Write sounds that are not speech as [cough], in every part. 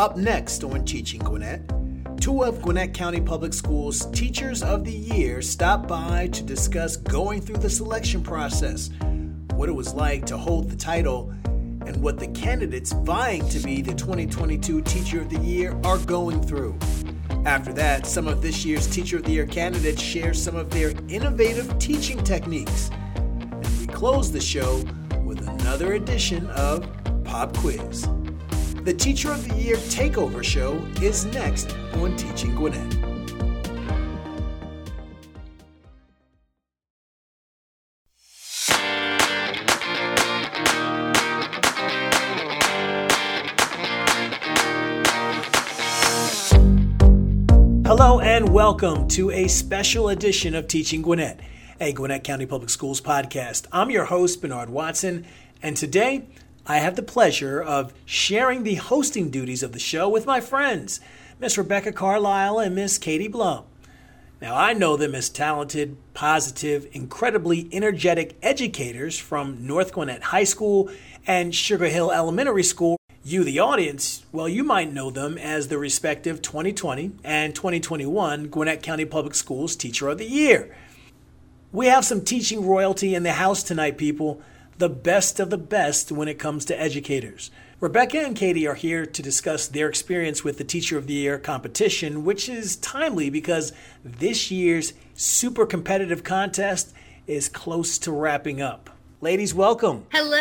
Up next on Teaching Gwinnett, two of Gwinnett County Public Schools Teachers of the Year stopped by to discuss going through the selection process, what it was like to hold the title, and what the candidates vying to be the 2022 Teacher of the Year are going through. After that, some of this year's Teacher of the Year candidates share some of their innovative teaching techniques. And we close the show with another edition of Pop Quiz. The Teacher of the Year Takeover Show is next on Teaching Gwinnett. Hello and welcome to a special edition of Teaching Gwinnett, a Gwinnett County Public Schools podcast. I'm your host, Bernard Watson, and today I have the pleasure of sharing the hosting duties of the show with my friends, Miss Rebecca Carlisle and Miss Katie Blum. Now, I know them as talented, positive, incredibly energetic educators from North Gwinnett High School and Sugar Hill Elementary School. You, the audience, well, you might know them as the respective 2020 and 2021 Gwinnett County Public Schools Teacher of the Year. We have some teaching royalty in the house tonight, people the best of the best when it comes to educators. Rebecca and Katie are here to discuss their experience with the Teacher of the Year competition, which is timely because this year's super competitive contest is close to wrapping up. Ladies, welcome. Hello.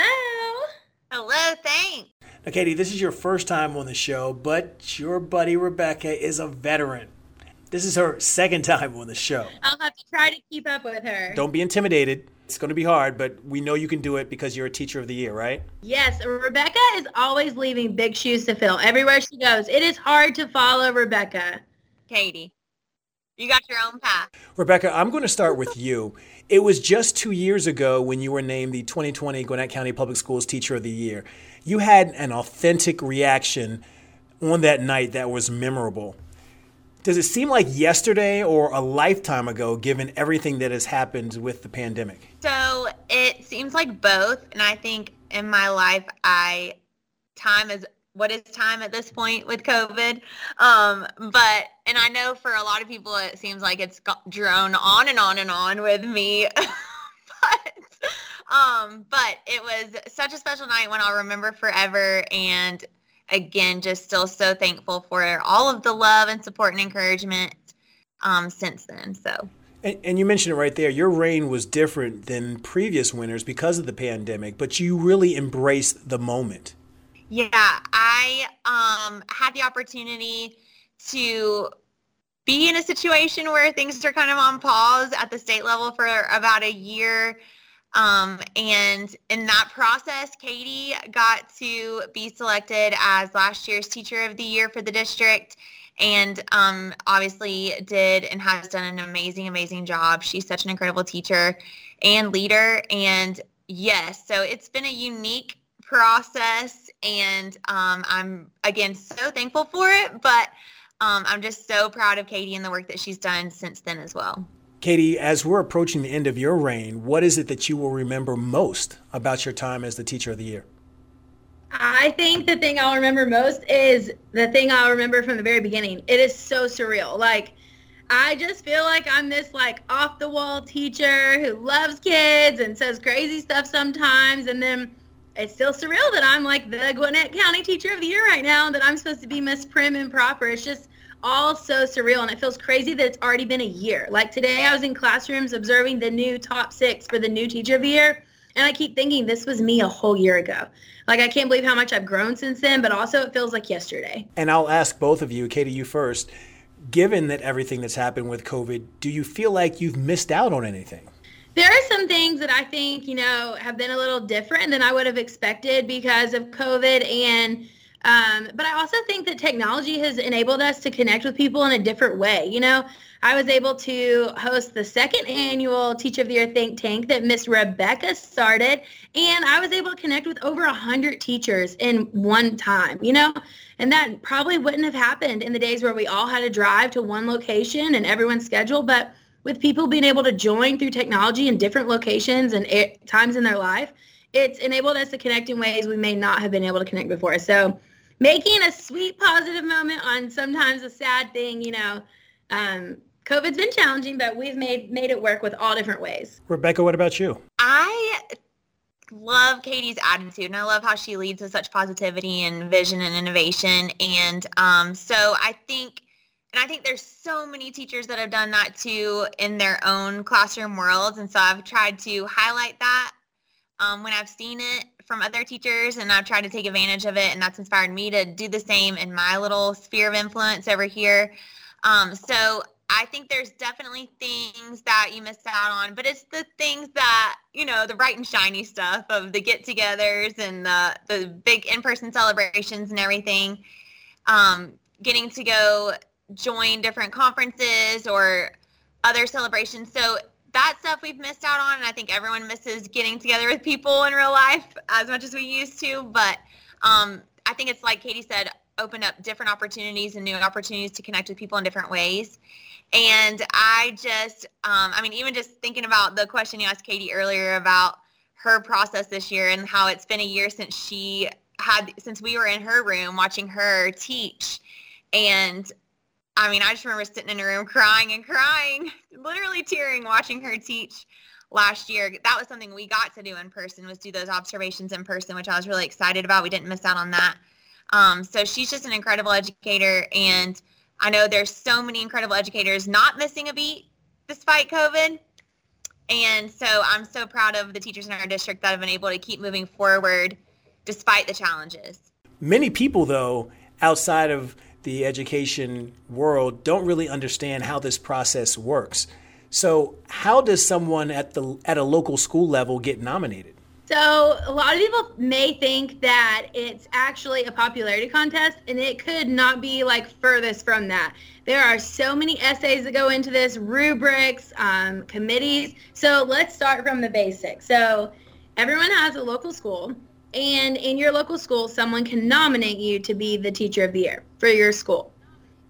Hello, thanks. Now, Katie, this is your first time on the show, but your buddy Rebecca is a veteran. This is her second [laughs] time on the show. I'll have to try to keep up with her. Don't be intimidated. It's going to be hard, but we know you can do it because you're a teacher of the year, right? Yes, Rebecca is always leaving big shoes to fill everywhere she goes. It is hard to follow Rebecca. Katie, you got your own path. Rebecca, I'm going to start with you. It was just two years ago when you were named the 2020 Gwinnett County Public Schools Teacher of the Year. You had an authentic reaction on that night that was memorable. Does it seem like yesterday or a lifetime ago, given everything that has happened with the pandemic? So it seems like both. And I think in my life, I, time is, what is time at this point with COVID? Um, but, and I know for a lot of people, it seems like it's drone on and on and on with me. [laughs] but, um, but it was such a special night when I'll remember forever. And again, just still so thankful for all of the love and support and encouragement um, since then. So. And, and, you mentioned it right there. Your reign was different than previous winners because of the pandemic, but you really embraced the moment. Yeah, I um, had the opportunity to be in a situation where things are kind of on pause at the state level for about a year um, and in that process, Katie got to be selected as last year's Teacher of the Year for the district and um, obviously did and has done an amazing, amazing job. She's such an incredible teacher and leader. And yes, so it's been a unique process. And um, I'm, again, so thankful for it. But um, I'm just so proud of Katie and the work that she's done since then as well. Katie, as we're approaching the end of your reign, what is it that you will remember most about your time as the Teacher of the Year? I think the thing I'll remember most is the thing I'll remember from the very beginning. It is so surreal. Like, I just feel like I'm this like off the wall teacher who loves kids and says crazy stuff sometimes. And then it's still surreal that I'm like the Gwinnett County Teacher of the Year right now, and that I'm supposed to be Miss Prim and Proper. It's just all so surreal and it feels crazy that it's already been a year. Like today I was in classrooms observing the new top 6 for the new teacher of the year and I keep thinking this was me a whole year ago. Like I can't believe how much I've grown since then, but also it feels like yesterday. And I'll ask both of you, Katie, you first. Given that everything that's happened with COVID, do you feel like you've missed out on anything? There are some things that I think, you know, have been a little different than I would have expected because of COVID and um, but I also think that technology has enabled us to connect with people in a different way. You know, I was able to host the second annual Teacher of the Year think tank that Miss Rebecca started, and I was able to connect with over a hundred teachers in one time. You know, and that probably wouldn't have happened in the days where we all had to drive to one location and everyone's schedule, but with people being able to join through technology in different locations and times in their life, it's enabled us to connect in ways we may not have been able to connect before. So making a sweet positive moment on sometimes a sad thing, you know. Um, COVID's been challenging, but we've made made it work with all different ways. Rebecca, what about you? I love Katie's attitude and I love how she leads with such positivity and vision and innovation. And um, so I think and I think there's so many teachers that have done that too in their own classroom worlds. And so I've tried to highlight that um, when I've seen it from other teachers and I've tried to take advantage of it. And that's inspired me to do the same in my little sphere of influence over here. Um, so I think there's definitely things that you missed out on, but it's the things that, you know, the bright and shiny stuff of the get togethers and the, the big in person celebrations and everything. Um, getting to go join different conferences or other celebrations. So that stuff we've missed out on, and I think everyone misses getting together with people in real life as much as we used to. But um, I think it's like Katie said, opened up different opportunities and new opportunities to connect with people in different ways. And I just, um, I mean, even just thinking about the question you asked Katie earlier about her process this year and how it's been a year since she had, since we were in her room watching her teach. And I mean, I just remember sitting in a room crying and crying, literally tearing watching her teach last year. That was something we got to do in person was do those observations in person, which I was really excited about. We didn't miss out on that. Um, so she's just an incredible educator. And I know there's so many incredible educators not missing a beat despite COVID. And so I'm so proud of the teachers in our district that have been able to keep moving forward despite the challenges. Many people, though, outside of the education world don't really understand how this process works. So, how does someone at the at a local school level get nominated? So, a lot of people may think that it's actually a popularity contest, and it could not be like furthest from that. There are so many essays that go into this, rubrics, um, committees. So, let's start from the basics. So, everyone has a local school and in your local school, someone can nominate you to be the teacher of the year for your school.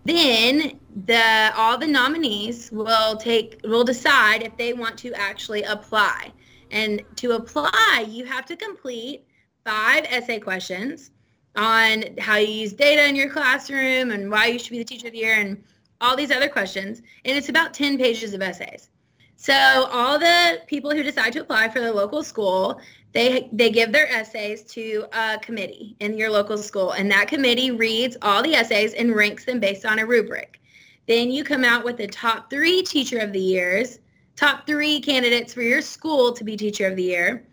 Then the all the nominees will take will decide if they want to actually apply. And to apply, you have to complete five essay questions on how you use data in your classroom and why you should be the teacher of the year and all these other questions. And it's about 10 pages of essays. So all the people who decide to apply for the local school, they they give their essays to a committee in your local school and that committee reads all the essays and ranks them based on a rubric. Then you come out with the top three teacher of the years top three candidates for your school to be teacher of the year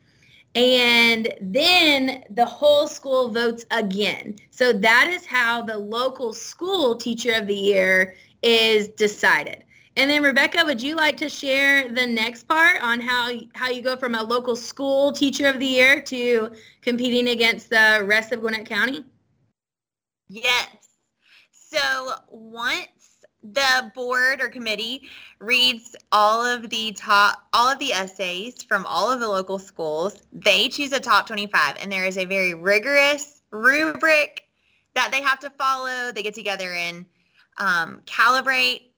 and then the whole school votes again. So that is how the local school teacher of the year is decided and then Rebecca, would you like to share the next part on how how you go from a local school teacher of the year to competing against the rest of Gwinnett County? Yes. So once the board or committee reads all of the top all of the essays from all of the local schools, they choose a top 25 and there is a very rigorous rubric that they have to follow. They get together and um, calibrate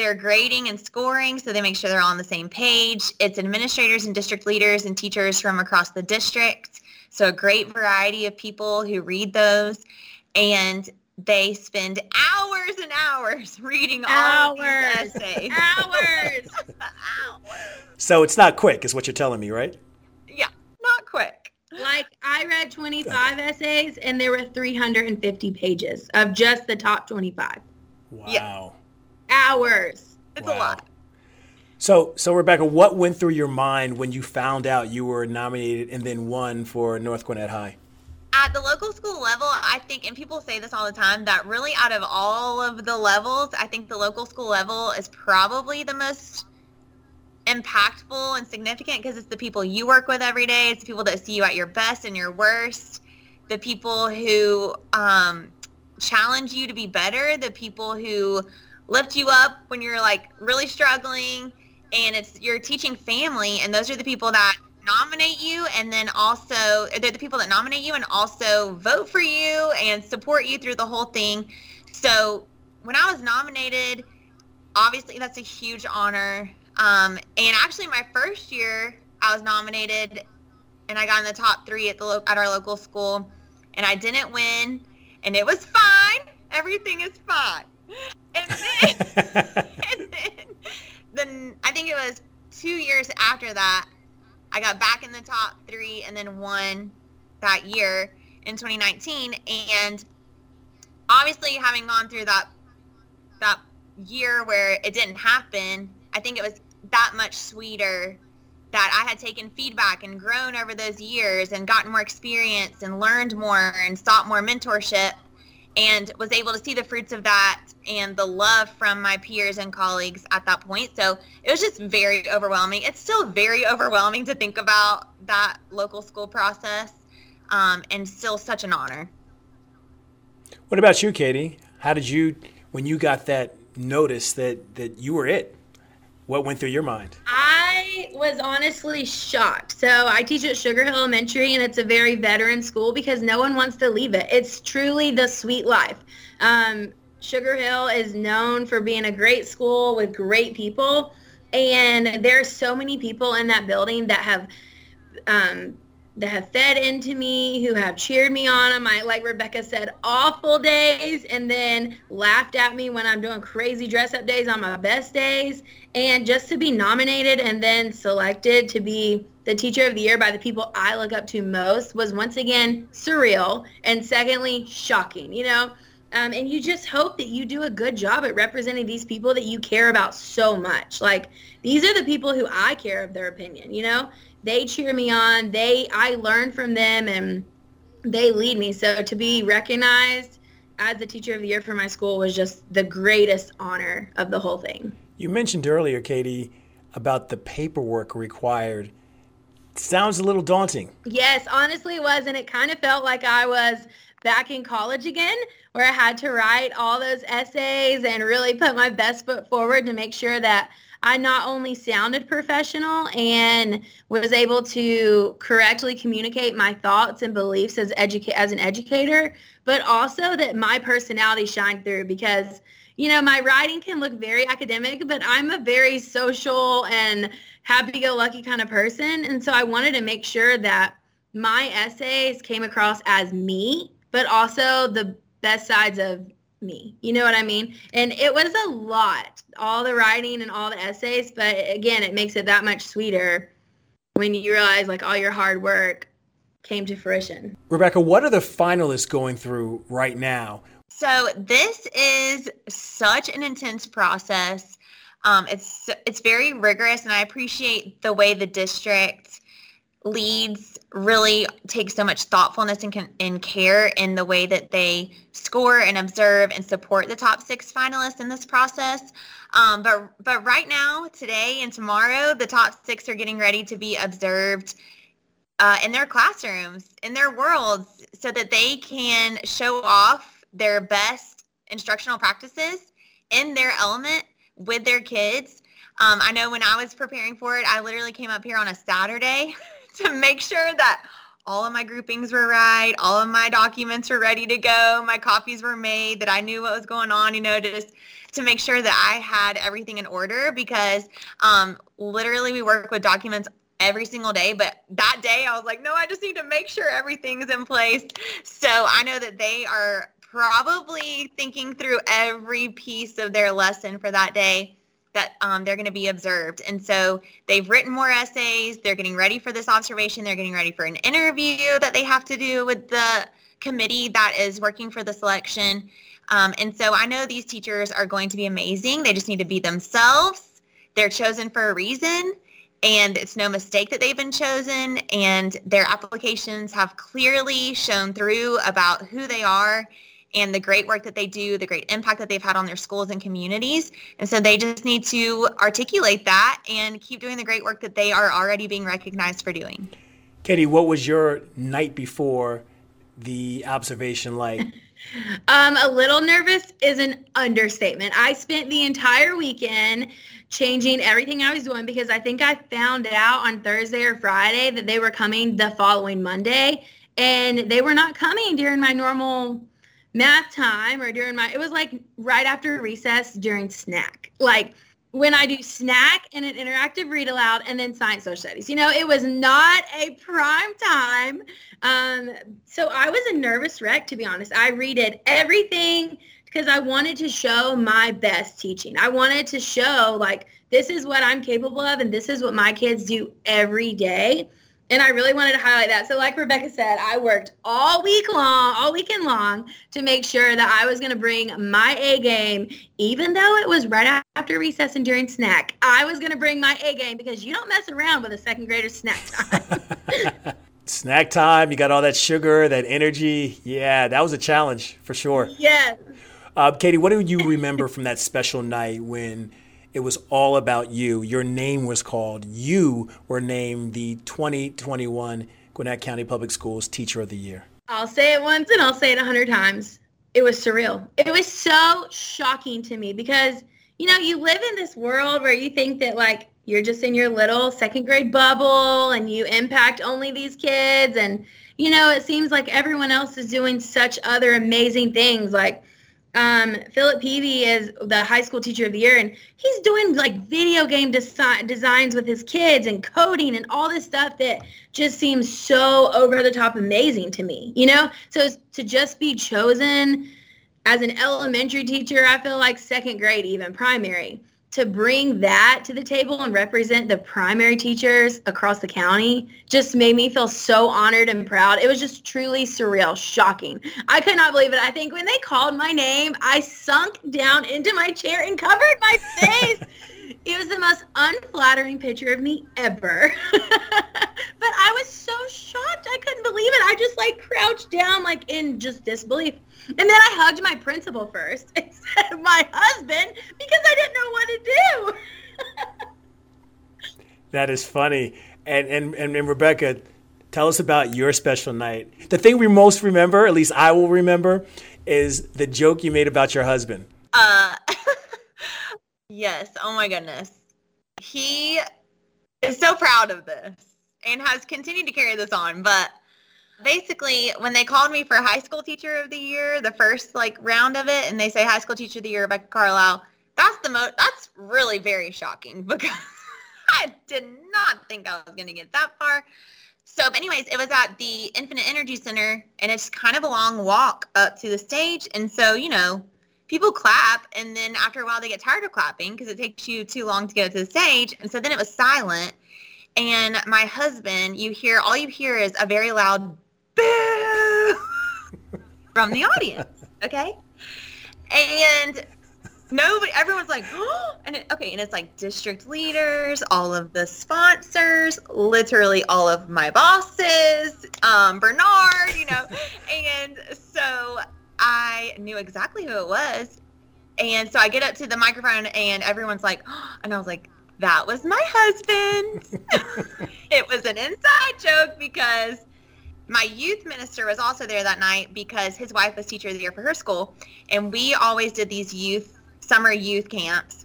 their grading and scoring so they make sure they're all on the same page. It's administrators and district leaders and teachers from across the district. So a great variety of people who read those and they spend hours and hours [laughs] reading all hours. these essays. hours. [laughs] hours. So it's not quick is what you're telling me, right? Yeah, not quick. Like I read 25 essays and there were 350 pages of just the top 25. Wow. Yeah hours. It's wow. a lot. So, so Rebecca, what went through your mind when you found out you were nominated and then won for North Gwinnett High? At the local school level, I think, and people say this all the time, that really out of all of the levels, I think the local school level is probably the most impactful and significant because it's the people you work with every day. It's the people that see you at your best and your worst. The people who um, challenge you to be better. The people who lift you up when your like really struggling and it's you're teaching family and those are the people that nominate you and then also they're the people that nominate you and also vote for you and support you through the whole thing so when i was nominated obviously that's a huge honor um, and actually my first year i was nominated and i got in the top three at the lo- at our local school and i didn't win and it was fine. Everything is fine. And then, [laughs] and then, then I think it was two years after that, I got back in the top three and then won that year in 2019. And obviously, having gone through that that year where it didn't happen, I think it was that much sweeter that I had taken feedback and grown over those years and gotten more experience and learned more and sought more mentorship and was able to see the fruits of that and the love from my peers and colleagues at that point. So it was just very overwhelming. It's still very overwhelming to think about that local school process um, and still such an honor. What about you, Katie? How did you, when you got that notice that, that you were it, what went through your mind? I was honestly shocked. So I teach at Sugar Hill Elementary, and it's a very veteran school because no one wants to leave it. It's truly the sweet life. Um, Sugar Hill is known for being a great school with great people, and there are so many people in that building that have um, that have fed into me, who have cheered me on on my, like Rebecca said, awful days, and then laughed at me when I'm doing crazy dress up days on my best days. And just to be nominated and then selected to be the teacher of the year by the people I look up to most was once again surreal. And secondly, shocking, you know? Um, and you just hope that you do a good job at representing these people that you care about so much. Like these are the people who I care of their opinion, you know? They cheer me on. They I learn from them and they lead me. So to be recognized as the teacher of the year for my school was just the greatest honor of the whole thing. You mentioned earlier, Katie, about the paperwork required. Sounds a little daunting. Yes, honestly it was and it kind of felt like I was back in college again where I had to write all those essays and really put my best foot forward to make sure that I not only sounded professional and was able to correctly communicate my thoughts and beliefs as educa- as an educator, but also that my personality shined through because you know, my writing can look very academic, but I'm a very social and happy-go-lucky kind of person, and so I wanted to make sure that my essays came across as me, but also the best sides of me. You know what I mean? And it was a lot, all the writing and all the essays, but again, it makes it that much sweeter when you realize like all your hard work came to fruition. Rebecca, what are the finalists going through right now? So this is such an intense process. Um, it's it's very rigorous, and I appreciate the way the district leads really take so much thoughtfulness and, and care in the way that they score and observe and support the top six finalists in this process. Um, but but right now, today and tomorrow, the top six are getting ready to be observed uh, in their classrooms, in their worlds, so that they can show off their best instructional practices in their element with their kids. Um, I know when I was preparing for it, I literally came up here on a Saturday [laughs] to make sure that all of my groupings were right, all of my documents were ready to go, my copies were made, that I knew what was going on, you know, just to make sure that I had everything in order because um, literally we work with documents every single day. But that day I was like, no, I just need to make sure everything's in place. So I know that they are probably thinking through every piece of their lesson for that day that um, they're going to be observed. And so they've written more essays. They're getting ready for this observation. They're getting ready for an interview that they have to do with the committee that is working for the selection. Um, and so I know these teachers are going to be amazing. They just need to be themselves. They're chosen for a reason. And it's no mistake that they've been chosen. And their applications have clearly shown through about who they are and the great work that they do, the great impact that they've had on their schools and communities. And so they just need to articulate that and keep doing the great work that they are already being recognized for doing. Katie, what was your night before the observation like? [laughs] um, a little nervous is an understatement. I spent the entire weekend changing everything I was doing because I think I found out on Thursday or Friday that they were coming the following Monday and they were not coming during my normal math time or during my it was like right after recess during snack like when I do snack and an interactive read aloud and then science social studies. You know, it was not a prime time. Um, so I was a nervous wreck, to be honest. I redid everything because I wanted to show my best teaching. I wanted to show like, this is what I'm capable of and this is what my kids do every day. And I really wanted to highlight that. So like Rebecca said, I worked all week long, all weekend long to make sure that I was going to bring my A game, even though it was right after recess and during snack. I was going to bring my A game because you don't mess around with a second grader snack time. [laughs] [laughs] snack time, you got all that sugar, that energy. Yeah, that was a challenge for sure. Yes. Uh, Katie, what do you remember from that special night when it was all about you. Your name was called. You were named the 2021 Gwinnett County Public Schools Teacher of the Year. I'll say it once and I'll say it a hundred times. It was surreal. It was so shocking to me because, you know, you live in this world where you think that like you're just in your little second grade bubble and you impact only these kids. And, you know, it seems like everyone else is doing such other amazing things. Like um, Philip Peavy is the high school teacher of the year, and he's doing like video game desi- designs with his kids and coding and all this stuff that just seems so over the top amazing to me. You know, so to just be chosen as an elementary teacher, I feel like second grade, even primary, to bring that to the table and represent the primary teachers across the county just made me feel so honored and proud. It was just truly surreal, shocking. I could not believe it. I think when they called my name, I sunk down into my chair and covered my [laughs] face. It was the most unflattering picture of me ever. [laughs] but I was so shocked. I couldn't believe it. I just like crouched down like in just disbelief. And then I hugged my principal first [laughs] instead of my husband because I didn't know what to do. [laughs] that is funny. And, and, and, and Rebecca, tell us about your special night. The thing we most remember, at least I will remember, is the joke you made about your husband. Uh, yes. Oh my goodness. He is so proud of this and has continued to carry this on. But basically when they called me for high school teacher of the year, the first like round of it, and they say high school teacher of the year, Rebecca Carlisle, that's the most, that's really very shocking [laughs] because I did not think I was going to get that far. So anyways, it was at the Infinite Energy Center and it's kind of a long walk up to the stage. And so, you know, people clap and then after a while they get tired of clapping because it takes you too long to get to the stage. And so then it was silent. And my husband, you hear, all you hear is a very loud boo [laughs] from the audience. Okay. And nobody, everyone's like, oh, [gasps] and it, okay. And it's like district leaders, all of the sponsors, literally all of my bosses, um, Bernard, you know. [laughs] and so I knew exactly who it was. And so I get up to the microphone and everyone's like, oh, [gasps] and I was like, that was my husband. [laughs] it was an inside joke because my youth minister was also there that night because his wife was teacher of the year for her school and we always did these youth summer youth camps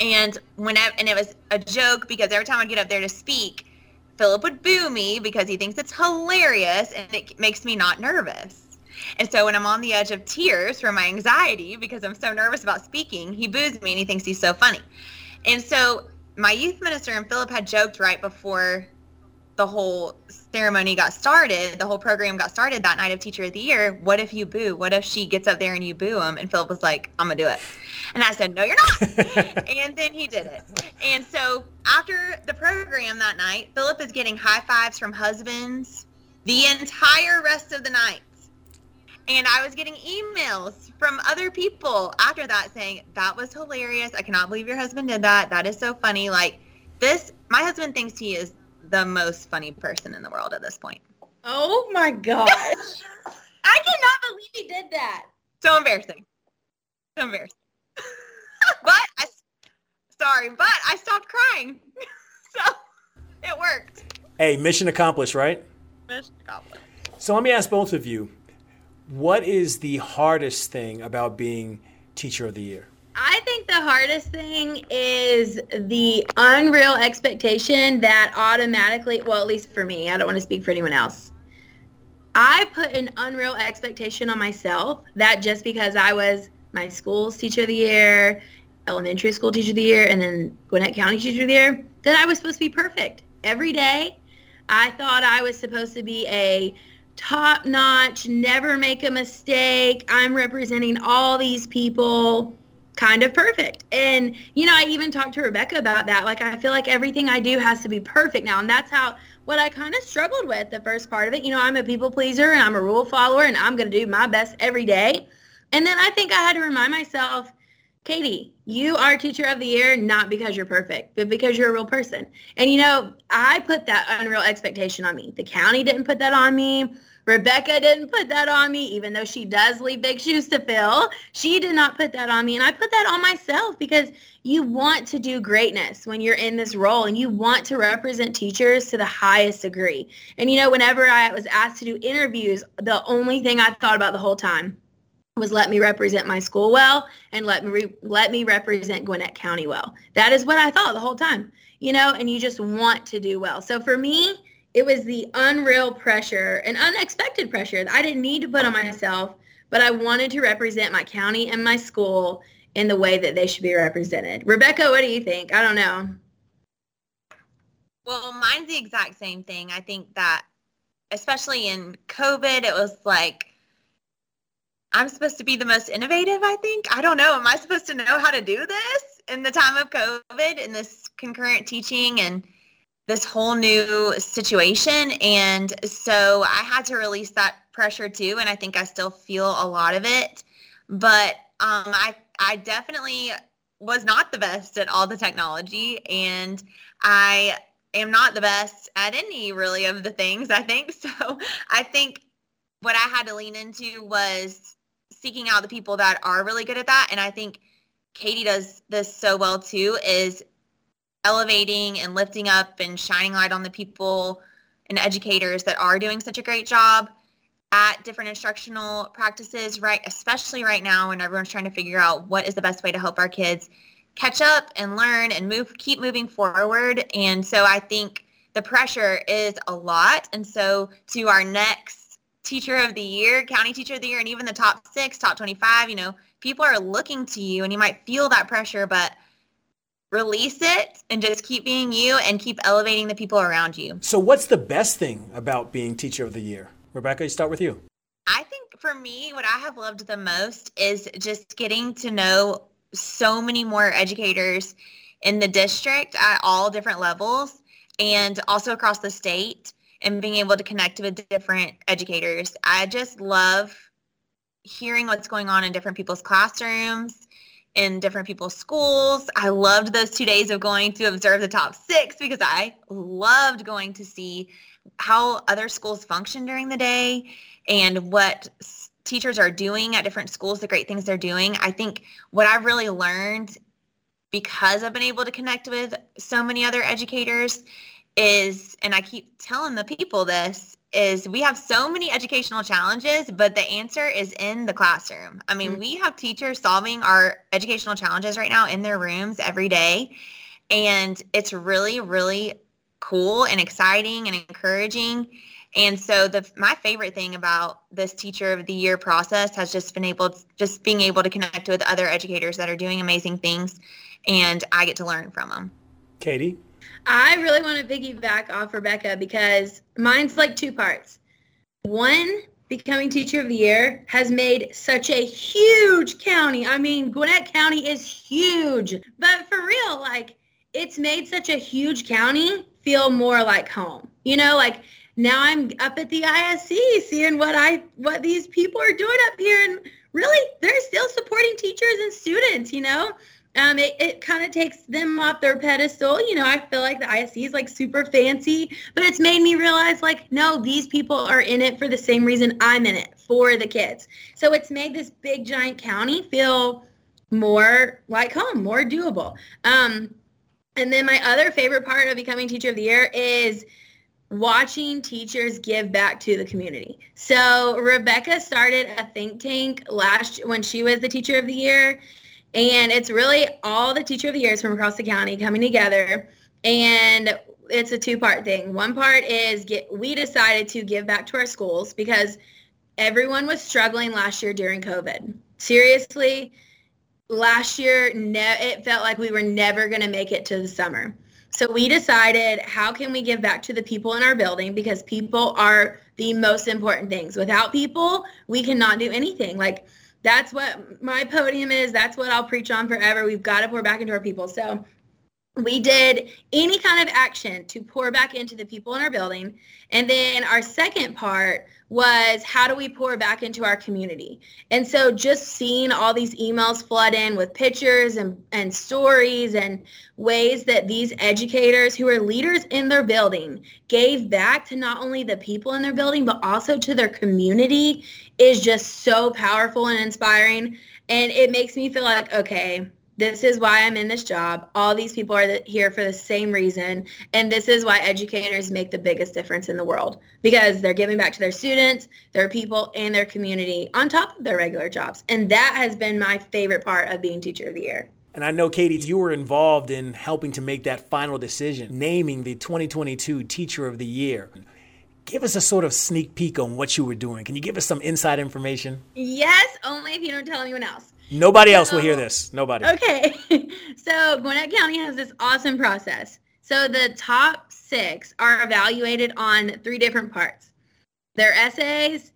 and whenever and it was a joke because every time i get up there to speak philip would boo me because he thinks it's hilarious and it makes me not nervous and so when i'm on the edge of tears from my anxiety because i'm so nervous about speaking he boos me and he thinks he's so funny and so my youth minister and philip had joked right before the whole ceremony got started, the whole program got started that night of Teacher of the Year, what if you boo? What if she gets up there and you boo him? And Philip was like, I'm going to do it. And I said, no, you're not. [laughs] and then he did it. And so after the program that night, Philip is getting high fives from husbands the entire rest of the night. And I was getting emails from other people after that saying, that was hilarious. I cannot believe your husband did that. That is so funny. Like this, my husband thinks he is the most funny person in the world at this point. Oh my gosh. [laughs] I cannot believe he did that. So embarrassing. So embarrassing. [laughs] but I, sorry, but I stopped crying. [laughs] so it worked. Hey, mission accomplished, right? Mission accomplished. So let me ask both of you, what is the hardest thing about being teacher of the year? I think the hardest thing is the unreal expectation that automatically, well, at least for me, I don't want to speak for anyone else. I put an unreal expectation on myself that just because I was my school's teacher of the year, elementary school teacher of the year and then Gwinnett County teacher of the year that I was supposed to be perfect every day. I thought I was supposed to be a top notch, never make a mistake. I'm representing all these people kind of perfect. And, you know, I even talked to Rebecca about that. Like, I feel like everything I do has to be perfect now. And that's how, what I kind of struggled with the first part of it. You know, I'm a people pleaser and I'm a rule follower and I'm going to do my best every day. And then I think I had to remind myself, Katie, you are teacher of the year not because you're perfect, but because you're a real person. And you know, I put that unreal expectation on me. The county didn't put that on me. Rebecca didn't put that on me, even though she does leave big shoes to fill. She did not put that on me. And I put that on myself because you want to do greatness when you're in this role and you want to represent teachers to the highest degree. And, you know, whenever I was asked to do interviews, the only thing I thought about the whole time was let me represent my school well and let me re- let me represent Gwinnett County well. That is what I thought the whole time. You know, and you just want to do well. So for me, it was the unreal pressure and unexpected pressure that I didn't need to put on myself, but I wanted to represent my county and my school in the way that they should be represented. Rebecca, what do you think? I don't know. Well, mine's the exact same thing. I think that especially in COVID, it was like I'm supposed to be the most innovative, I think. I don't know. Am I supposed to know how to do this in the time of COVID in this concurrent teaching and this whole new situation. And so I had to release that pressure too. And I think I still feel a lot of it. But um, I, I definitely was not the best at all the technology. And I am not the best at any really of the things, I think. [laughs] So I think what I had to lean into was seeking out the people that are really good at that. And I think Katie does this so well too, is elevating and lifting up and shining light on the people and educators that are doing such a great job at different instructional practices, right? Especially right now when everyone's trying to figure out what is the best way to help our kids catch up and learn and move, keep moving forward. And so I think the pressure is a lot. And so to our next teacher of the year, county teacher of the year, and even the top six, top 25, you know, people are looking to you and you might feel that pressure, but release it and just keep being you and keep elevating the people around you. So, what's the best thing about being Teacher of the Year? Rebecca, you start with you. I think for me, what I have loved the most is just getting to know so many more educators in the district at all different levels and also across the state and being able to connect with different educators. I just love hearing what's going on in different people's classrooms in different people's schools. I loved those two days of going to observe the top six because I loved going to see how other schools function during the day and what teachers are doing at different schools, the great things they're doing. I think what I've really learned because I've been able to connect with so many other educators is, and I keep telling the people this, is we have so many educational challenges, but the answer is in the classroom. I mean, mm-hmm. we have teachers solving our educational challenges right now in their rooms every day. And it's really, really cool and exciting and encouraging. And so the my favorite thing about this teacher of the year process has just been able to, just being able to connect with other educators that are doing amazing things and I get to learn from them. Katie I really want to piggyback off Rebecca because mine's like two parts. One, becoming teacher of the year has made such a huge county. I mean, Gwinnett County is huge. But for real, like it's made such a huge county feel more like home. You know, like now I'm up at the ISC seeing what I what these people are doing up here and really they're still supporting teachers and students, you know? Um, it, it kind of takes them off their pedestal. You know, I feel like the ISC is like super fancy, but it's made me realize like, no, these people are in it for the same reason I'm in it, for the kids. So it's made this big giant county feel more like home, more doable. Um, and then my other favorite part of becoming teacher of the year is watching teachers give back to the community. So Rebecca started a think tank last when she was the teacher of the year and it's really all the teacher of the years from across the county coming together. And it's a two-part thing. One part is get we decided to give back to our schools because everyone was struggling last year during COVID. Seriously, last year ne- it felt like we were never going to make it to the summer. So we decided how can we give back to the people in our building because people are the most important things. Without people, we cannot do anything. Like that's what my podium is. That's what I'll preach on forever. We've got to pour back into our people. So we did any kind of action to pour back into the people in our building. And then our second part was how do we pour back into our community? And so just seeing all these emails flood in with pictures and, and stories and ways that these educators who are leaders in their building gave back to not only the people in their building, but also to their community is just so powerful and inspiring. And it makes me feel like, okay, this is why I'm in this job. All these people are here for the same reason. And this is why educators make the biggest difference in the world because they're giving back to their students, their people, and their community on top of their regular jobs. And that has been my favorite part of being Teacher of the Year. And I know, Katie, you were involved in helping to make that final decision, naming the 2022 Teacher of the Year. Give us a sort of sneak peek on what you were doing. Can you give us some inside information? Yes, only if you don't tell anyone else. Nobody else will hear this. Nobody. Okay. [laughs] so Gwinnett County has this awesome process. So the top six are evaluated on three different parts. Their essays,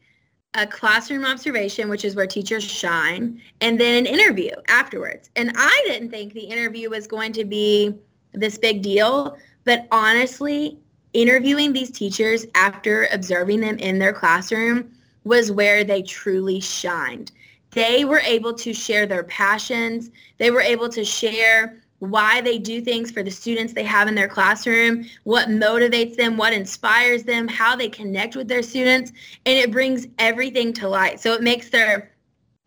a classroom observation, which is where teachers shine, and then an interview afterwards. And I didn't think the interview was going to be this big deal, but honestly, interviewing these teachers after observing them in their classroom was where they truly shined they were able to share their passions. They were able to share why they do things for the students they have in their classroom, what motivates them, what inspires them, how they connect with their students, and it brings everything to light. So it makes their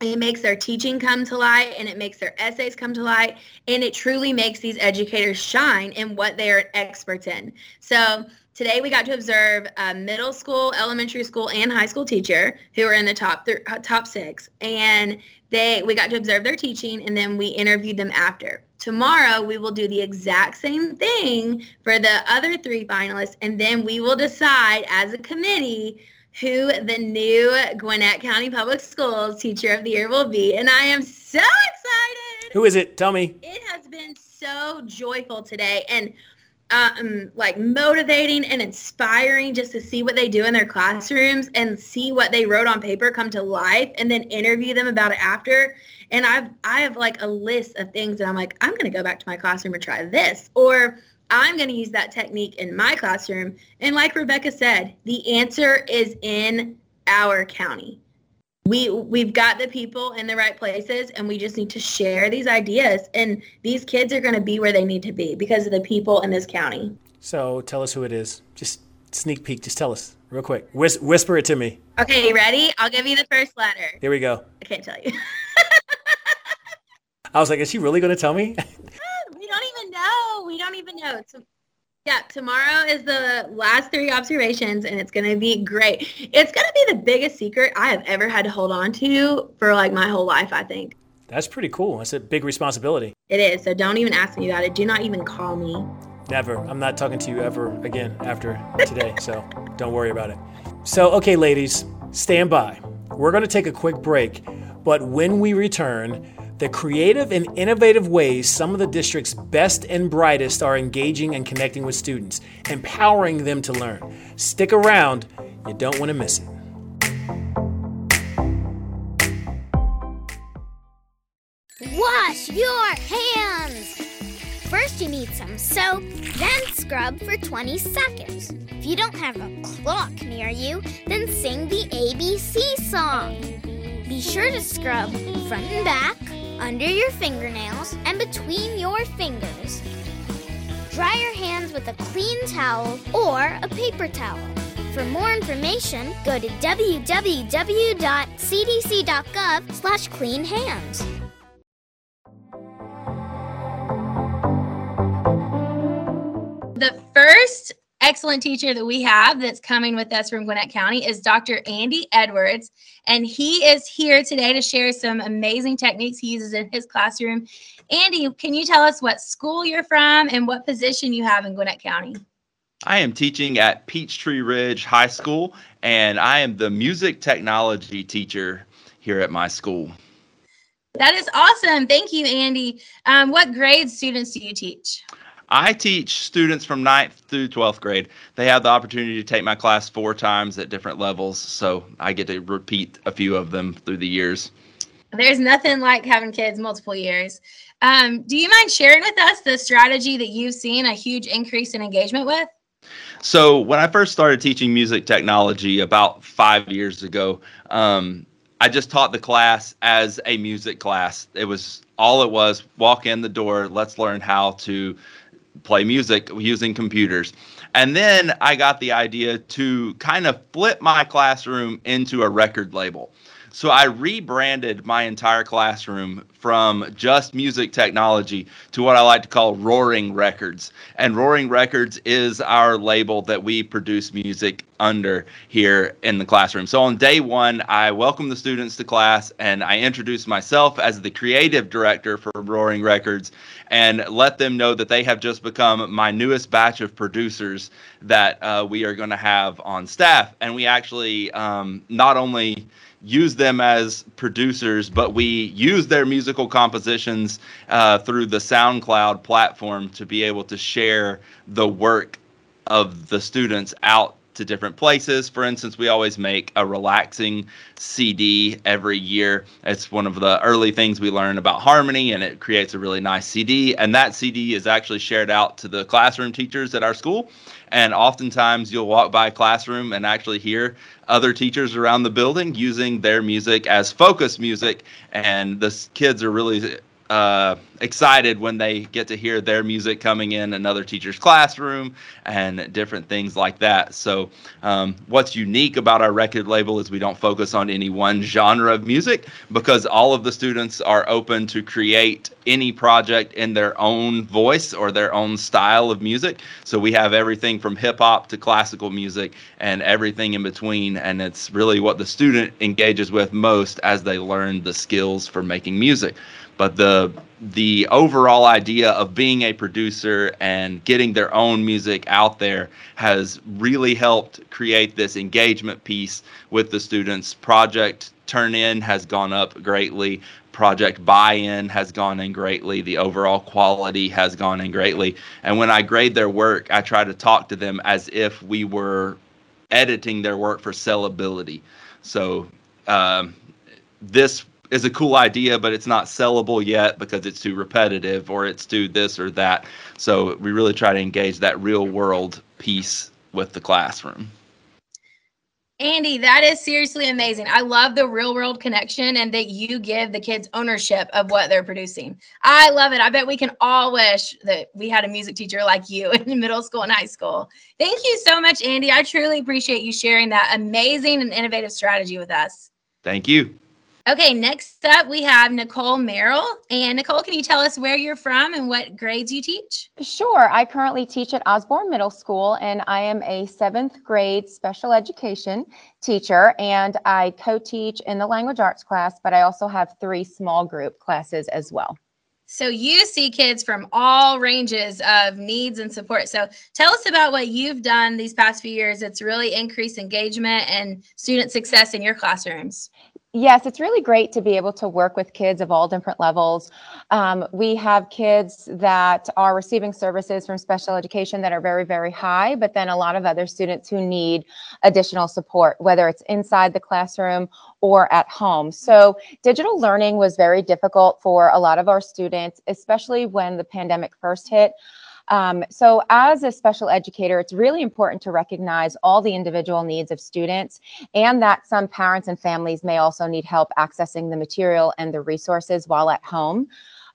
it makes their teaching come to light and it makes their essays come to light and it truly makes these educators shine in what they are experts in. So Today we got to observe a middle school, elementary school, and high school teacher who are in the top th- uh, top six, and they we got to observe their teaching, and then we interviewed them after. Tomorrow we will do the exact same thing for the other three finalists, and then we will decide as a committee who the new Gwinnett County Public Schools Teacher of the Year will be, and I am so excited. Who is it? Tell me. It has been so joyful today, and um, like motivating and inspiring just to see what they do in their classrooms and see what they wrote on paper come to life and then interview them about it after. And I've I have like a list of things that I'm like, I'm gonna go back to my classroom and try this. Or I'm to use that technique in my classroom. And like Rebecca said, the answer is in our county we we've got the people in the right places and we just need to share these ideas. And these kids are going to be where they need to be because of the people in this county. So tell us who it is. Just sneak peek. Just tell us real quick. Whis- whisper it to me. Okay you ready? I'll give you the first letter. Here we go. I can't tell you. [laughs] I was like is she really going to tell me? [laughs] We don't even know. We don't even know. It's yeah, tomorrow is the last three observations and it's going to be great. It's going to be the biggest secret I have ever had to hold on to for like my whole life, I think. That's pretty cool. That's a big responsibility. It is. So don't even ask me about it. Do not even call me. Never. I'm not talking to you ever again after today. so don't worry about it. So, okay, ladies, stand by. We're going to take a quick break. But when we return, the creative and innovative ways some of the district's best and brightest are engaging and connecting with students, empowering them to learn. Stick around, you don't want to miss it. Wash your hands! First, you need some soap, then scrub for 20 seconds. If you don't have a clock near you, then sing the ABC song. Be sure to scrub front and back under your fingernails, and between your fingers. Dry your hands with a clean towel or a paper towel. For more information, go to www.cdc.gov slash clean hands. The first excellent teacher that we have that's coming with us from Gwinnett County is Dr. Andy Edwards. And he is here today to share some amazing techniques he uses in his classroom. Andy, can you tell us what school you're from and what position you have in Gwinnett County? I am teaching at Peachtree Ridge High School, and I am the music technology teacher here at my school. That is awesome. Thank you, Andy. Um, what grade students do you teach? I teach students from 9th through 12th grade. They have the opportunity to take my class four times at different levels, so I get to repeat a few of them through the years. There's nothing like having kids multiple years. Um, do you mind sharing with us the strategy that you've seen a huge increase in engagement with? So, when I first started teaching music technology about five years ago, um, I just taught the class as a music class. It was all it was walk in the door, let's learn how to play music using computers. And then I got the idea to kind of flip my classroom into a record label. So I rebranded my entire classroom from just music technology to what I like to call Roaring Records. And Roaring Records is our label that we produce music under here in the classroom. So on day one, I welcome the students to class and I introduce myself as the creative director for Roaring Records and let them know that they have just become my newest batch of producers that uh, we are going to have on staff. And we actually um, not only use them as producers, but we use their musical compositions uh, through the SoundCloud platform to be able to share the work of the students out to different places. For instance, we always make a relaxing CD every year. It's one of the early things we learn about harmony, and it creates a really nice CD. And that CD is actually shared out to the classroom teachers at our school. And oftentimes, you'll walk by a classroom and actually hear other teachers around the building using their music as focus music. And the kids are really uh, excited when they get to hear their music coming in another teacher's classroom and different things like that. So, um, what's unique about our record label is we don't focus on any one genre of music because all of the students are open to create any project in their own voice or their own style of music. So, we have everything from hip hop to classical music and everything in between. And it's really what the student engages with most as they learn the skills for making music but the the overall idea of being a producer and getting their own music out there has really helped create this engagement piece with the students. Project turn in has gone up greatly. Project buy-in has gone in greatly. The overall quality has gone in greatly. And when i grade their work i try to talk to them as if we were editing their work for sellability. So um, this is a cool idea, but it's not sellable yet because it's too repetitive or it's too this or that. So we really try to engage that real world piece with the classroom. Andy, that is seriously amazing. I love the real world connection and that you give the kids ownership of what they're producing. I love it. I bet we can all wish that we had a music teacher like you [laughs] in middle school and high school. Thank you so much, Andy. I truly appreciate you sharing that amazing and innovative strategy with us. Thank you. Okay, next up we have Nicole Merrill. And Nicole, can you tell us where you're from and what grades you teach? Sure. I currently teach at Osborne Middle School and I am a seventh grade special education teacher and I co teach in the language arts class, but I also have three small group classes as well. So you see kids from all ranges of needs and support. So tell us about what you've done these past few years. It's really increased engagement and student success in your classrooms. Yes, it's really great to be able to work with kids of all different levels. Um, we have kids that are receiving services from special education that are very, very high, but then a lot of other students who need additional support, whether it's inside the classroom or at home. So, digital learning was very difficult for a lot of our students, especially when the pandemic first hit. Um, so as a special educator, it's really important to recognize all the individual needs of students and that some parents and families may also need help accessing the material and the resources while at home.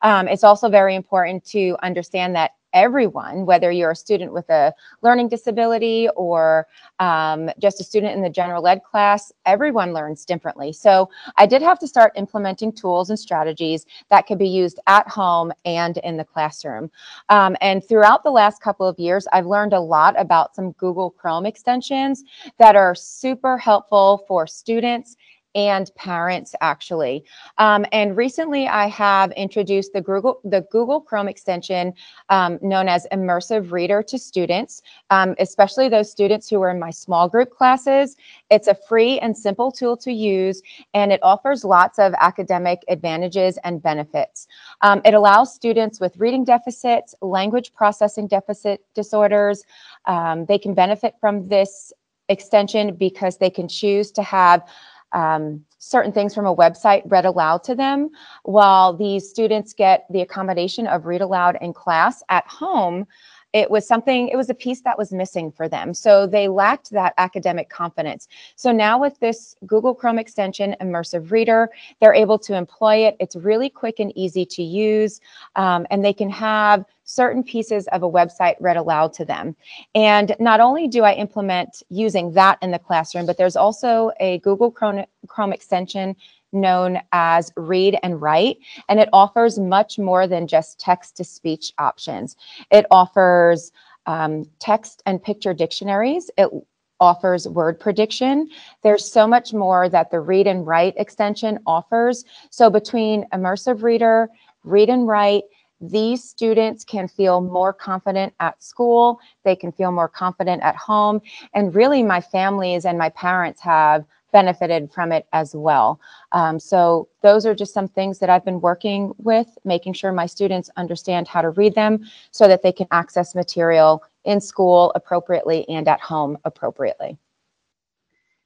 Um, it's also very important to understand that everyone, whether you're a student with a learning disability or um, just a student in the general ed class, everyone learns differently. So I did have to start implementing tools and strategies that could be used at home and in the classroom. Um, and throughout the last couple of years, I've learned a lot about some Google Chrome extensions that are super helpful for students and parents actually. Um, and recently I have introduced the Google, the Google Chrome extension um, known as Immersive Reader to students, um, especially those students who are in my small group classes. It's a free and simple tool to use, and it offers lots of academic advantages and benefits. Um, it allows students with reading deficits, language processing deficit disorders, um, they can benefit from this extension because they can choose to have um, certain things from a website read aloud to them, while these students get the accommodation of read aloud in class at home it was something it was a piece that was missing for them. So they lacked that academic confidence. So now with this google chrome extension immersive reader they're able to employ it. It's really quick and easy to use um, and they can have certain pieces of a website read aloud to them and not only do i implement using that in the classroom but there's also a google chrome, chrome extension known as Read and Write, and it offers much more than just text to speech options. It offers um, text and picture dictionaries. It offers word prediction. There's so much more that the Read and Write extension offers. So between Immersive Reader, Read and Write, these students can feel more confident at school. They can feel more confident at home. And really, my families and my parents have benefited from it as well. Um, so those are just some things that I've been working with, making sure my students understand how to read them so that they can access material in school appropriately and at home appropriately.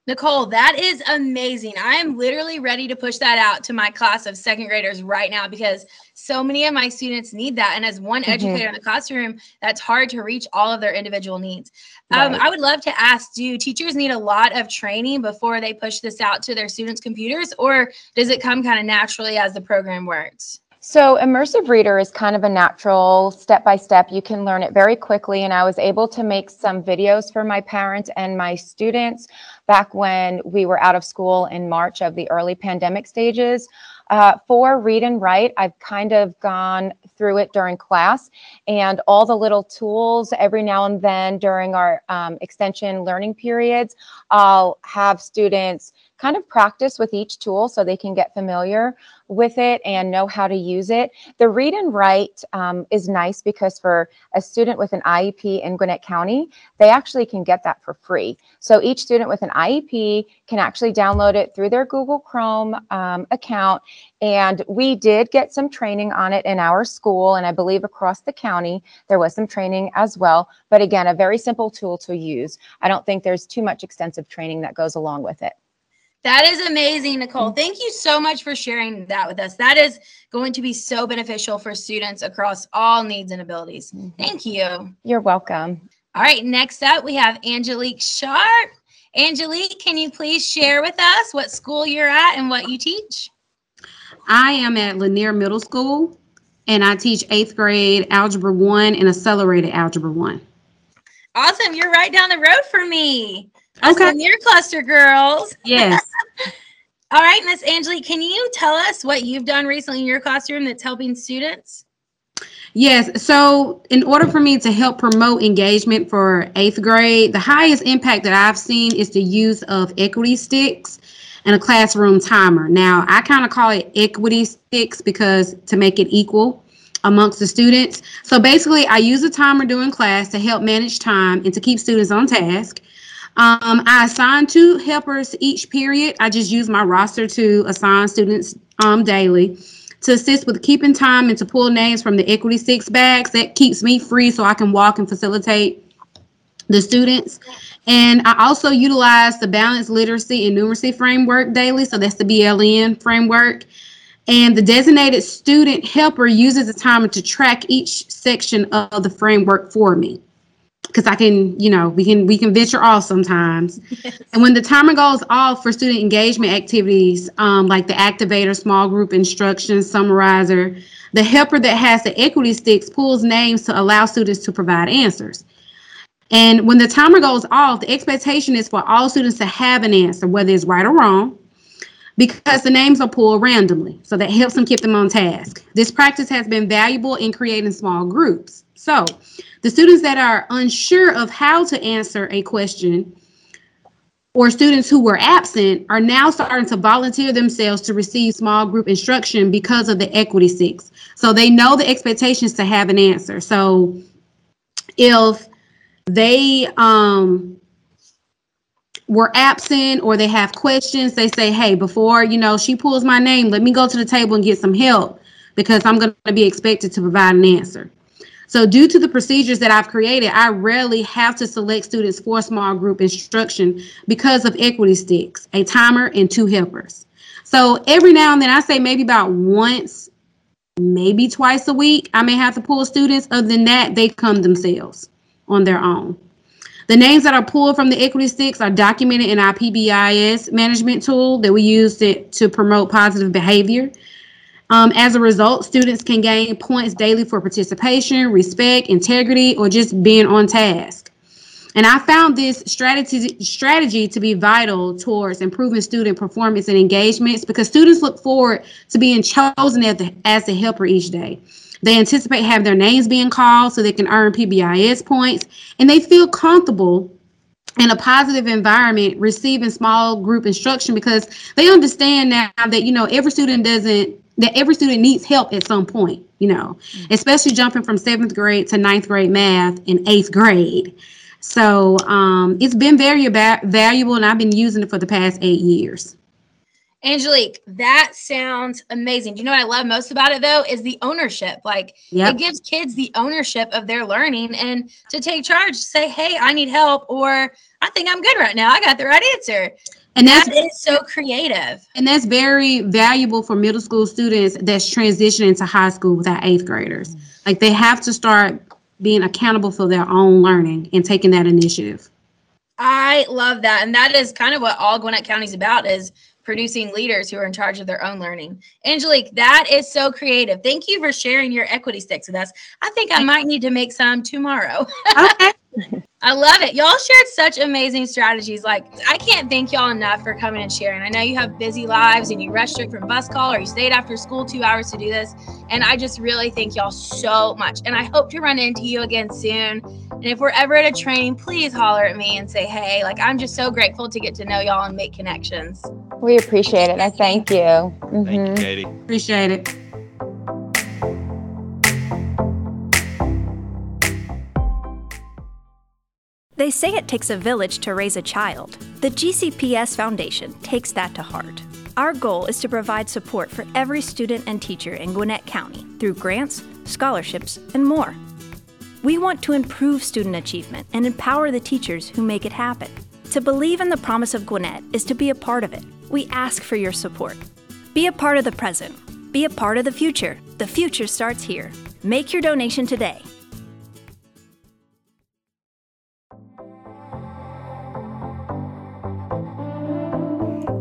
Nicole, that is amazing. I am literally ready to push that out to my class of second graders right now because so many of my students need that. And as one mm-hmm. educator in the classroom, that's hard to reach all of their individual needs. Um. I would love to ask do teachers need a lot of training before they push this out to their students' computers, or does it come kind of naturally as the program works? So, Immersive Reader is kind of a natural step by step. You can learn it very quickly. And I was able to make some videos for my parents and my students back when we were out of school in March of the early pandemic stages. Uh, for Read and Write, I've kind of gone through it during class and all the little tools every now and then during our um, extension learning periods. I'll have students kind of practice with each tool so they can get familiar with it and know how to use it. The read and write um, is nice because for a student with an IEP in Gwinnett County, they actually can get that for free. So each student with an IEP can actually download it through their Google Chrome um, account. And we did get some training on it in our school, and I believe across the county there was some training as well. But again, a very simple tool to use. I don't think there's too much extensive training that goes along with it. That is amazing, Nicole. Mm-hmm. Thank you so much for sharing that with us. That is going to be so beneficial for students across all needs and abilities. Mm-hmm. Thank you. You're welcome. All right, next up we have Angelique Sharp. Angelique, can you please share with us what school you're at and what you teach? I am at Lanier Middle School and I teach eighth grade Algebra 1 and Accelerated Algebra 1. Awesome. You're right down the road for me. Okay. Near cluster girls. Yes. [laughs] All right, Miss Angelique, can you tell us what you've done recently in your classroom that's helping students? Yes. So, in order for me to help promote engagement for eighth grade, the highest impact that I've seen is the use of equity sticks and a classroom timer. Now, I kind of call it equity sticks because to make it equal amongst the students. So, basically, I use a timer during class to help manage time and to keep students on task. Um, I assign two helpers each period. I just use my roster to assign students um, daily to assist with keeping time and to pull names from the equity sticks bags. That keeps me free so I can walk and facilitate the students. And I also utilize the balanced literacy and numeracy framework daily. So that's the BLN framework. And the designated student helper uses the timer to track each section of the framework for me because I can, you know, we can we can venture off sometimes. [laughs] Yes. And when the timer goes off for student engagement activities, um, like the activator, small group instructions, summarizer, the helper that has the equity sticks pulls names to allow students to provide answers. And when the timer goes off, the expectation is for all students to have an answer, whether it's right or wrong, because the names are pulled randomly. So that helps them keep them on task. This practice has been valuable in creating small groups. So the students that are unsure of how to answer a question or students who were absent are now starting to volunteer themselves to receive small group instruction because of the equity sticks. So they know the expectations to have an answer. So if they um, were absent or they have questions, they say, hey, before you know she pulls my name, let me go to the table and get some help because I'm going to be expected to provide an answer. So due to the procedures that I've created, I rarely have to select students for small group instruction because of equity sticks, a timer, and two helpers. So every now and then, I say maybe about once, maybe twice a week, I may have to pull students. Other than that, they come themselves on their own. The names that are pulled from the equity sticks are documented in our PBIS management tool that we use to, to promote positive behavior. Um, as a result, students can gain points daily for participation, respect, integrity, or just being on task. And I found this strategy strategy to be vital towards improving student performance and engagements because students look forward to being chosen as the, as the helper each day. They anticipate having their names being called so they can earn PBIS points, and they feel comfortable in a positive environment receiving small group instruction because they understand now that you know every student doesn't that every student needs help at some point, you know, mm-hmm. especially jumping from seventh grade to ninth grade math in eighth grade. So um, it's been very valuable, and I've been using it for the past eight years. Angelique, that sounds amazing. Do you know what I love most about it though? Is the ownership. Like yep. it gives kids the ownership of their learning and to take charge, say, hey, I need help, or I think I'm good right now. I got the right answer. And that's that is so creative. And that's very valuable for middle school students that's transitioning to high school with our eighth graders. Mm-hmm. Like they have to start being accountable for their own learning and taking that initiative. I love that. And that is kind of what all Gwinnett County is about is producing leaders who are in charge of their own learning. Angelique, that is so creative. Thank you for sharing your equity sticks with us. I think I might need to make some tomorrow. [laughs] okay. I love it. Y'all shared such amazing strategies. Like, I can't thank y'all enough for coming and sharing. I know you have busy lives and you rushed from bus call or you stayed after school two hours to do this. And I just really thank y'all so much. And I hope to run into you again soon. And if we're ever at a training, please holler at me and say, hey, like, I'm just so grateful to get to know y'all and make connections. We appreciate it. I thank you. Mm-hmm. Thank you, Katie. Appreciate it. They say it takes a village to raise a child. The GCPS Foundation takes that to heart. Our goal is to provide support for every student and teacher in Gwinnett County through grants, scholarships, and more. We want to improve student achievement and empower the teachers who make it happen. To believe in the promise of Gwinnett is to be a part of it. We ask for your support. Be a part of the present. Be a part of the future. The future starts here. Make your donation today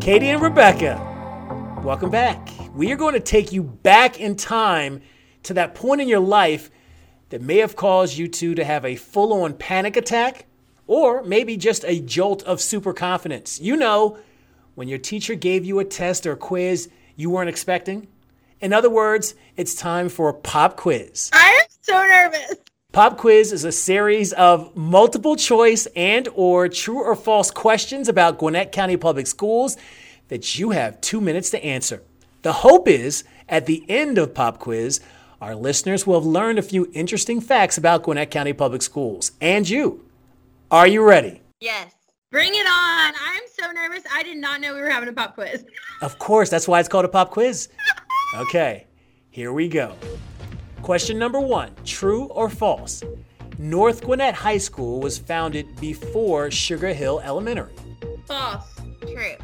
Katie and Rebecca, welcome back. We are going to take you back in time to that point in your life that may have caused you two to have a full on panic attack or maybe just a jolt of super confidence. You know, when your teacher gave you a test or quiz you weren't expecting. In other words, it's time for pop quiz. I am so nervous. Pop quiz is a series of multiple choice and or true or false questions about Gwinnett County Public Schools that you have 2 minutes to answer. The hope is at the end of Pop Quiz, our listeners will have learned a few interesting facts about Gwinnett County Public Schools and you. Are you ready? Yes. Bring it on. I'm so nervous. I did not know we were having a pop quiz. of course, that's why it's called a pop quiz. Okay, here we go. Question number one True or false? North Gwinnett High School was founded before Sugar Hill Elementary. False. True.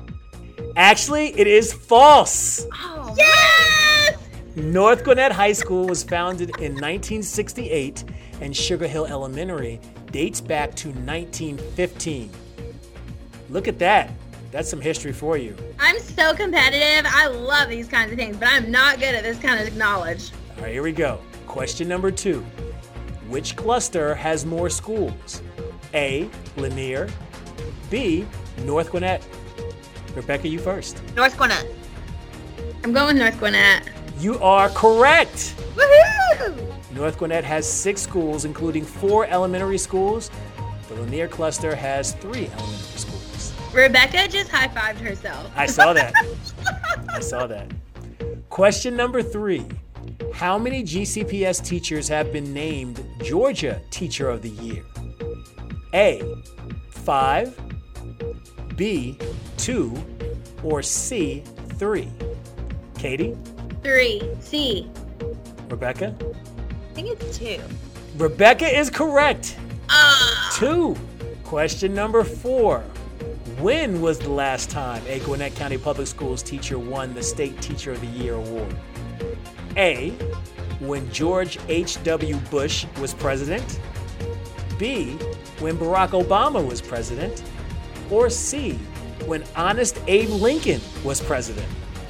Actually, it is false. Oh, yes! North Gwinnett High School was founded in 1968, and Sugar Hill Elementary dates back to 1915. Look at that. That's some history for you. I'm so competitive. I love these kinds of things, but I'm not good at this kind of knowledge. All right, here we go. Question number two Which cluster has more schools? A. Lanier. B. North Gwinnett. Rebecca, you first. North Gwinnett. I'm going North Gwinnett. You are correct. Woohoo! North Gwinnett has six schools, including four elementary schools. The Lanier cluster has three elementary schools. Rebecca just high fived herself. I saw that. [laughs] I saw that. Question number three How many GCPS teachers have been named Georgia Teacher of the Year? A. 5, B. 2, or C. 3? Katie? Three. C. Rebecca? I think it's two. Rebecca is correct. Ah. Two. Question number four. When was the last time a Gwinnett County Public Schools teacher won the State Teacher of the Year award? A. When George H.W. Bush was president. B. When Barack Obama was president. Or C. When Honest Abe Lincoln was president.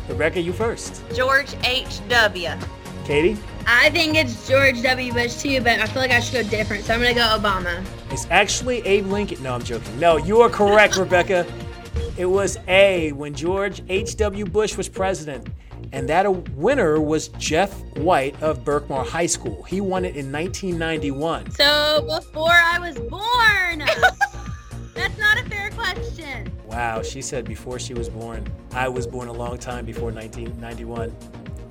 Rebecca, you first. George H.W. Katie? I think it's George W. Bush too, but I feel like I should go different, so I'm gonna go Obama. It's actually Abe Lincoln. No, I'm joking. No, you are correct, [laughs] Rebecca. It was A when George H.W. Bush was president. And that winner was Jeff White of Berkmar High School. He won it in 1991. So before I was born. [laughs] That's not a fair question. Wow, she said before she was born. I was born a long time before 1991.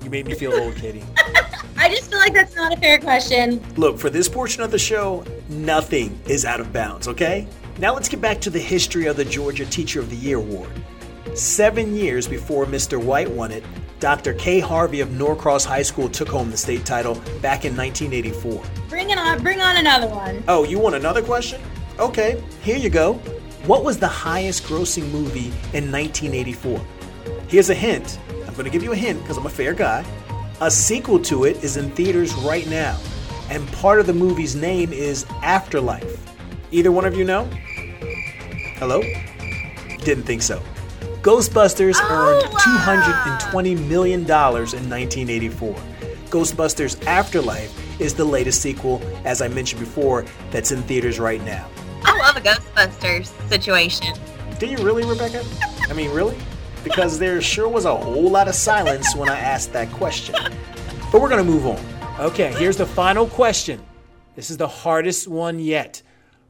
You made me feel old, Katie. [laughs] I just feel like that's not a fair question. Look, for this portion of the show, nothing is out of bounds, okay? Now let's get back to the history of the Georgia Teacher of the Year Award. Seven years before Mr. White won it, Dr. Kay Harvey of Norcross High School took home the state title back in 1984. Bring it on. Bring on another one. Oh, you want another question? Okay, here you go. What was the highest grossing movie in 1984? Here's a hint. I'm going to give you a hint because I'm a fair guy. A sequel to it is in theaters right now, and part of the movie's name is Afterlife. Either one of you know? Hello? Didn't think so. Ghostbusters Oh, earned wow. $220 million in 1984. Ghostbusters Afterlife is the latest sequel, as I mentioned before, that's in theaters right now. I love a Ghostbusters situation. Do you really, Rebecca? I mean, really? Because there sure was a whole lot of silence when I asked that question. But we're going to move on. Okay, here's the final question. This is the hardest one yet.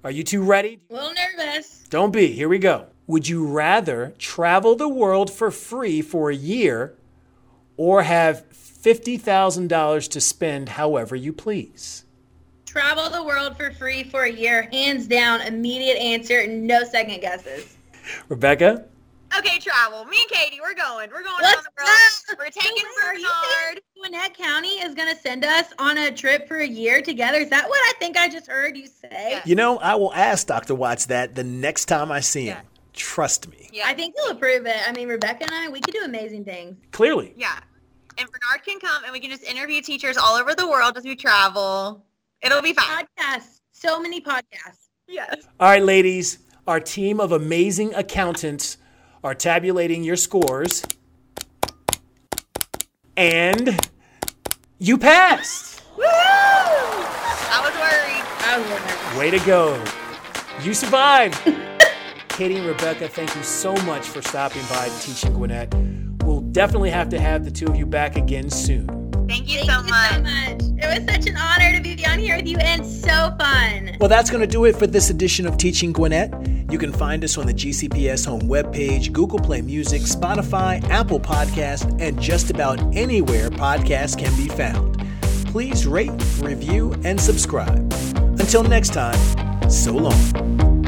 Are you two ready? A little nervous. Don't be. Here we go. Would you rather travel the world for free for a year or have $50,000 to spend however you please? Travel the world for free for a year, hands down, immediate answer, no second guesses. Rebecca? Okay, travel. Me and Katie, we're going. We're going Let's around the world. We're taking Are Bernard. Gwinnett County is going to send us on a trip for a year together. Is that what I think I just heard you say? Yeah. You know, I will ask Dr. Watts that the next time I see him. Yeah. Trust me. Yeah. I think he'll approve it. I mean, Rebecca and I, we could do amazing things. Clearly. Yeah. And Bernard can come and we can just interview teachers all over the world as we travel. It'll be fun. Podcasts, so many podcasts. Yes. All right, ladies, our team of amazing accountants are tabulating your scores. And you passed. I was worried. I was a nervous. Way to go. You survived. [laughs] Katie and Rebecca, thank you so much for stopping by and Teaching Gwinnett. We'll definitely have to have the two of you back again soon. Thank you Thank so you much. so much. It was such an honor to be on here with you and so fun. Well, that's going to do it for this edition of Teaching Gwinnett. You can find us on the GCPS home webpage, Google Play Music, Spotify, Apple Podcast, and just about anywhere podcasts can be found. Please rate, review, and subscribe. Until next time, so long.